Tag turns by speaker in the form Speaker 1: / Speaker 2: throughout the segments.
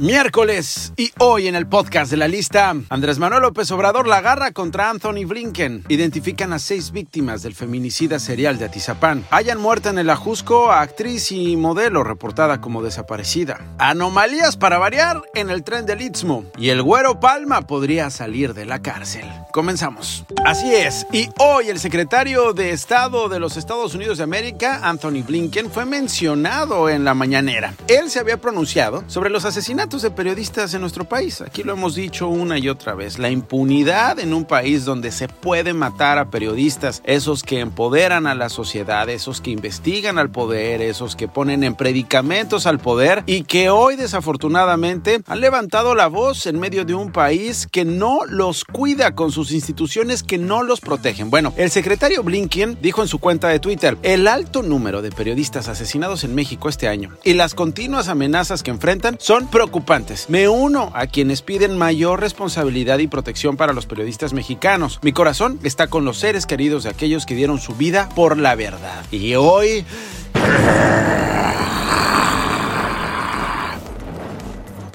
Speaker 1: Miércoles y hoy en el podcast de la lista, Andrés Manuel López Obrador la agarra contra Anthony Blinken. Identifican a seis víctimas del feminicida serial de Atizapán. Hayan muerto en el Ajusco a actriz y modelo reportada como desaparecida. Anomalías para variar en el tren del Istmo. Y el güero Palma podría salir de la cárcel. Comenzamos. Así es, y hoy el secretario de Estado de los Estados Unidos de América, Anthony Blinken, fue mencionado en la mañanera. Él se había pronunciado sobre los asesinatos de periodistas en nuestro país. Aquí lo hemos dicho una y otra vez. La impunidad en un país donde se puede matar a periodistas, esos que empoderan a la sociedad, esos que investigan al poder, esos que ponen en predicamentos al poder y que hoy desafortunadamente han levantado la voz en medio de un país que no los cuida con sus instituciones que no los protegen. Bueno, el secretario Blinken dijo en su cuenta de Twitter, el alto número de periodistas asesinados en México este año y las continuas amenazas que enfrentan son preocupantes me uno a quienes piden mayor responsabilidad y protección para los periodistas mexicanos. Mi corazón está con los seres queridos de aquellos que dieron su vida por la verdad. Y hoy...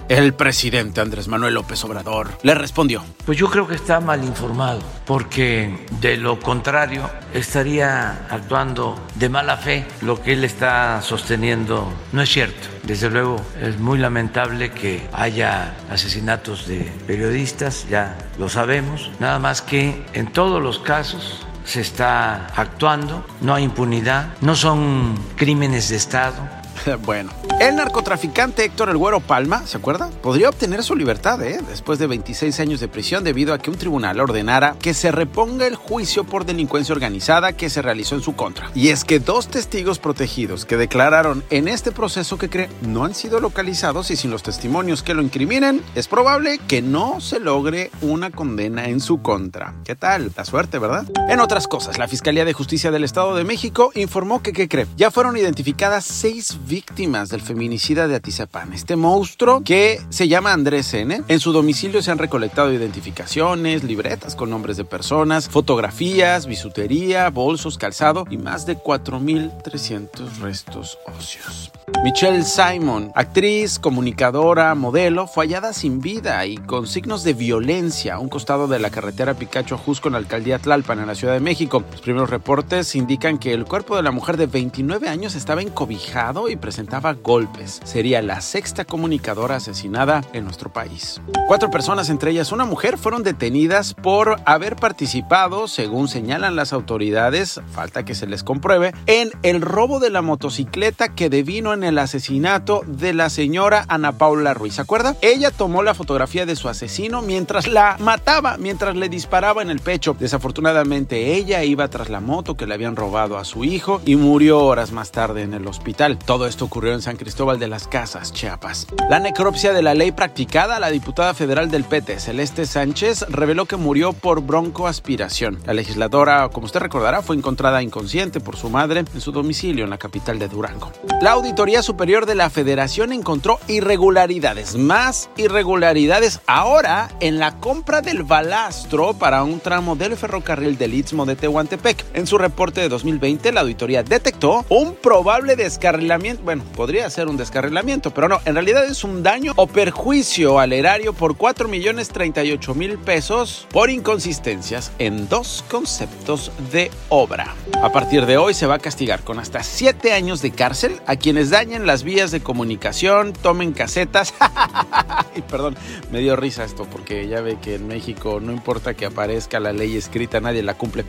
Speaker 1: El presidente Andrés Manuel López Obrador le respondió.
Speaker 2: Pues yo creo que está mal informado, porque de lo contrario estaría actuando de mala fe. Lo que él está sosteniendo no es cierto. Desde luego es muy lamentable que haya asesinatos de periodistas, ya lo sabemos. Nada más que en todos los casos se está actuando, no hay impunidad, no son crímenes de Estado
Speaker 1: bueno, el narcotraficante Héctor El Güero Palma, ¿se acuerda? Podría obtener su libertad, ¿eh? Después de 26 años de prisión debido a que un tribunal ordenara que se reponga el juicio por delincuencia organizada que se realizó en su contra. Y es que dos testigos protegidos que declararon en este proceso que cree no han sido localizados y sin los testimonios que lo incriminen, es probable que no se logre una condena en su contra. ¿Qué tal? La suerte, ¿verdad? En otras cosas, la Fiscalía de Justicia del Estado de México informó que, ¿qué cree? Ya fueron identificadas seis víctimas del feminicida de Atizapán. Este monstruo que se llama Andrés N. En su domicilio se han recolectado identificaciones, libretas con nombres de personas, fotografías, bisutería, bolsos, calzado y más de 4.300 restos óseos. Michelle Simon, actriz, comunicadora, modelo, fue hallada sin vida y con signos de violencia a un costado de la carretera Picacho Ajusco en la alcaldía Tlalpan, en la Ciudad de México. Los primeros reportes indican que el cuerpo de la mujer de 29 años estaba encobijado y presentaba golpes. Sería la sexta comunicadora asesinada en nuestro país. Cuatro personas, entre ellas una mujer, fueron detenidas por haber participado, según señalan las autoridades, falta que se les compruebe, en el robo de la motocicleta que devino en el asesinato de la señora Ana Paula Ruiz. ¿Se acuerda? Ella tomó la fotografía de su asesino mientras la mataba, mientras le disparaba en el pecho. Desafortunadamente ella iba tras la moto que le habían robado a su hijo y murió horas más tarde en el hospital. Todo esto ocurrió en San Cristóbal de las Casas, Chiapas. La necropsia de la ley practicada, la diputada federal del PT, Celeste Sánchez, reveló que murió por broncoaspiración. La legisladora, como usted recordará, fue encontrada inconsciente por su madre en su domicilio en la capital de Durango. La Auditoría Superior de la Federación encontró irregularidades, más irregularidades ahora en la compra del balastro para un tramo del ferrocarril del Istmo de Tehuantepec. En su reporte de 2020, la auditoría detectó un probable descarrilamiento bueno, podría ser un descarrilamiento, pero no, en realidad es un daño o perjuicio al erario por 4 millones 38 mil pesos por inconsistencias en dos conceptos de obra. A partir de hoy se va a castigar con hasta 7 años de cárcel a quienes dañen las vías de comunicación, tomen casetas. y perdón, me dio risa esto porque ya ve que en México no importa que aparezca la ley escrita, nadie la cumple.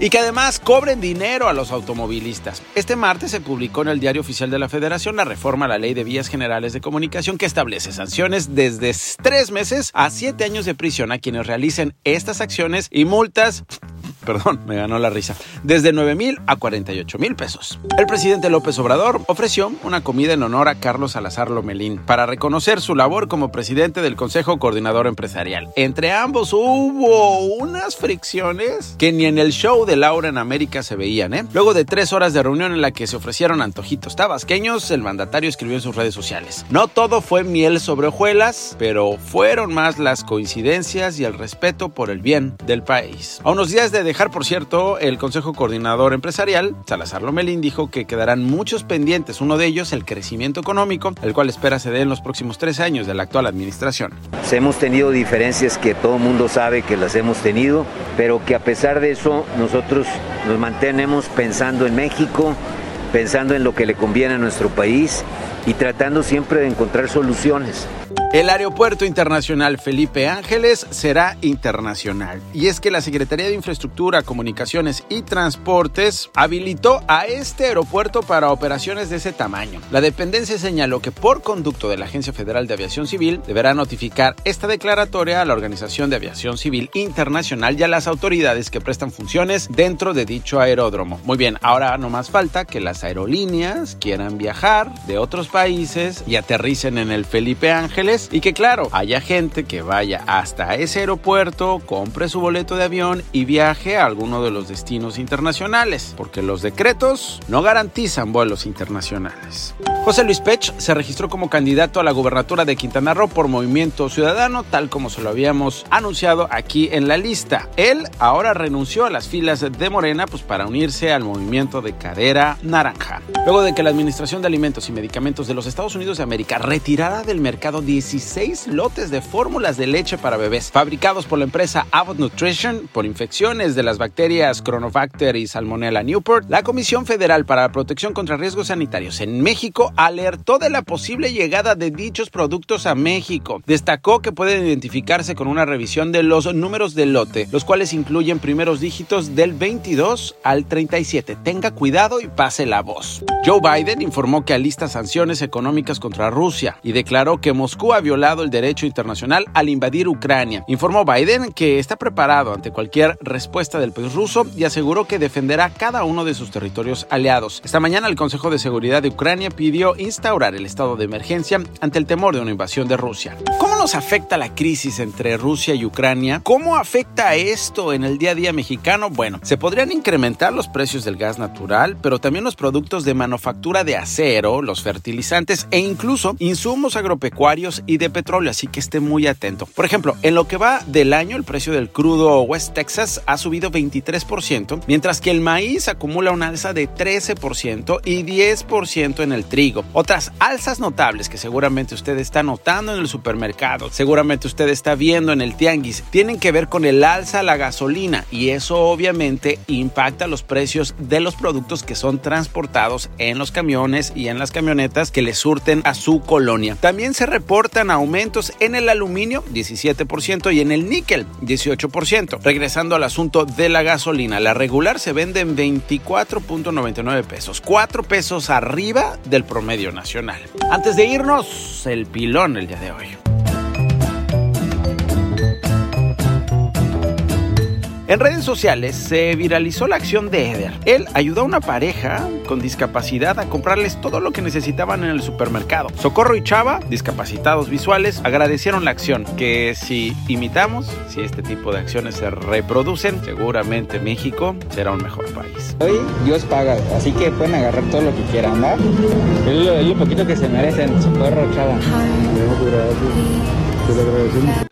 Speaker 1: Y que además cobren dinero a los automovilistas. Este martes se publicó en el Diario Oficial de la Federación la reforma a la Ley de Vías Generales de Comunicación que establece sanciones desde tres meses a siete años de prisión a quienes realicen estas acciones y multas perdón, me ganó la risa, desde 9 mil a 48 mil pesos. El presidente López Obrador ofreció una comida en honor a Carlos Salazar Lomelín para reconocer su labor como presidente del Consejo Coordinador Empresarial. Entre ambos hubo unas fricciones que ni en el show de Laura en América se veían, ¿eh? Luego de tres horas de reunión en la que se ofrecieron antojitos tabasqueños, el mandatario escribió en sus redes sociales. No todo fue miel sobre hojuelas, pero fueron más las coincidencias y el respeto por el bien del país. A unos días de dejar, por cierto, el Consejo Coordinador Empresarial, Salazar Lomelín, dijo que quedarán muchos pendientes. Uno de ellos, el crecimiento económico, el cual espera se dé en los próximos tres años de la actual administración.
Speaker 3: Hemos tenido diferencias que todo el mundo sabe que las hemos tenido, pero que a pesar de eso nosotros nos mantenemos pensando en México, pensando en lo que le conviene a nuestro país y tratando siempre de encontrar soluciones.
Speaker 1: El Aeropuerto Internacional Felipe Ángeles será internacional. Y es que la Secretaría de Infraestructura, Comunicaciones y Transportes habilitó a este aeropuerto para operaciones de ese tamaño. La dependencia señaló que por conducto de la Agencia Federal de Aviación Civil deberá notificar esta declaratoria a la Organización de Aviación Civil Internacional y a las autoridades que prestan funciones dentro de dicho aeródromo. Muy bien, ahora no más falta que las aerolíneas quieran viajar de otros países y aterricen en el Felipe Ángeles y que claro, haya gente que vaya hasta ese aeropuerto, compre su boleto de avión y viaje a alguno de los destinos internacionales, porque los decretos no garantizan vuelos internacionales. José Luis Pech se registró como candidato a la gubernatura de Quintana Roo por Movimiento Ciudadano, tal como se lo habíamos anunciado aquí en la lista. Él ahora renunció a las filas de Morena pues para unirse al movimiento de cadera naranja. Luego de que la Administración de Alimentos y Medicamentos de los Estados Unidos de América retirara del mercado 16 lotes de fórmulas de leche para bebés fabricados por la empresa Abbott Nutrition por infecciones de las bacterias Chronobacter y Salmonella Newport, la Comisión Federal para la Protección contra Riesgos Sanitarios en México alertó de la posible llegada de dichos productos a México. Destacó que pueden identificarse con una revisión de los números del lote, los cuales incluyen primeros dígitos del 22 al 37. Tenga cuidado y pase la voz. Joe Biden informó que alista sanciones económicas contra Rusia y declaró que Moscú violado el derecho internacional al invadir Ucrania. Informó Biden que está preparado ante cualquier respuesta del país ruso y aseguró que defenderá cada uno de sus territorios aliados. Esta mañana el Consejo de Seguridad de Ucrania pidió instaurar el estado de emergencia ante el temor de una invasión de Rusia. ¿Cómo nos afecta la crisis entre Rusia y Ucrania? ¿Cómo afecta esto en el día a día mexicano? Bueno, se podrían incrementar los precios del gas natural, pero también los productos de manufactura de acero, los fertilizantes e incluso insumos agropecuarios y de petróleo, así que esté muy atento. Por ejemplo, en lo que va del año, el precio del crudo West Texas ha subido 23%, mientras que el maíz acumula una alza de 13% y 10% en el trigo. Otras alzas notables que seguramente usted está notando en el supermercado, seguramente usted está viendo en el tianguis, tienen que ver con el alza a la gasolina y eso obviamente impacta los precios de los productos que son transportados en los camiones y en las camionetas que le surten a su colonia. También se aumentos en el aluminio, 17%, y en el níquel, 18%. Regresando al asunto de la gasolina, la regular se vende en 24.99 pesos, 4 pesos arriba del promedio nacional. Antes de irnos, el pilón el día de hoy. En redes sociales se viralizó la acción de Eder. Él ayudó a una pareja con discapacidad a comprarles todo lo que necesitaban en el supermercado. Socorro y Chava, discapacitados visuales, agradecieron la acción, que si imitamos, si este tipo de acciones se reproducen, seguramente México será un mejor país.
Speaker 4: Hoy Dios paga, así que pueden agarrar todo lo que quieran, ¿va? Es lo, poquito que se merecen, Socorro, Chava. Te lo agradecemos.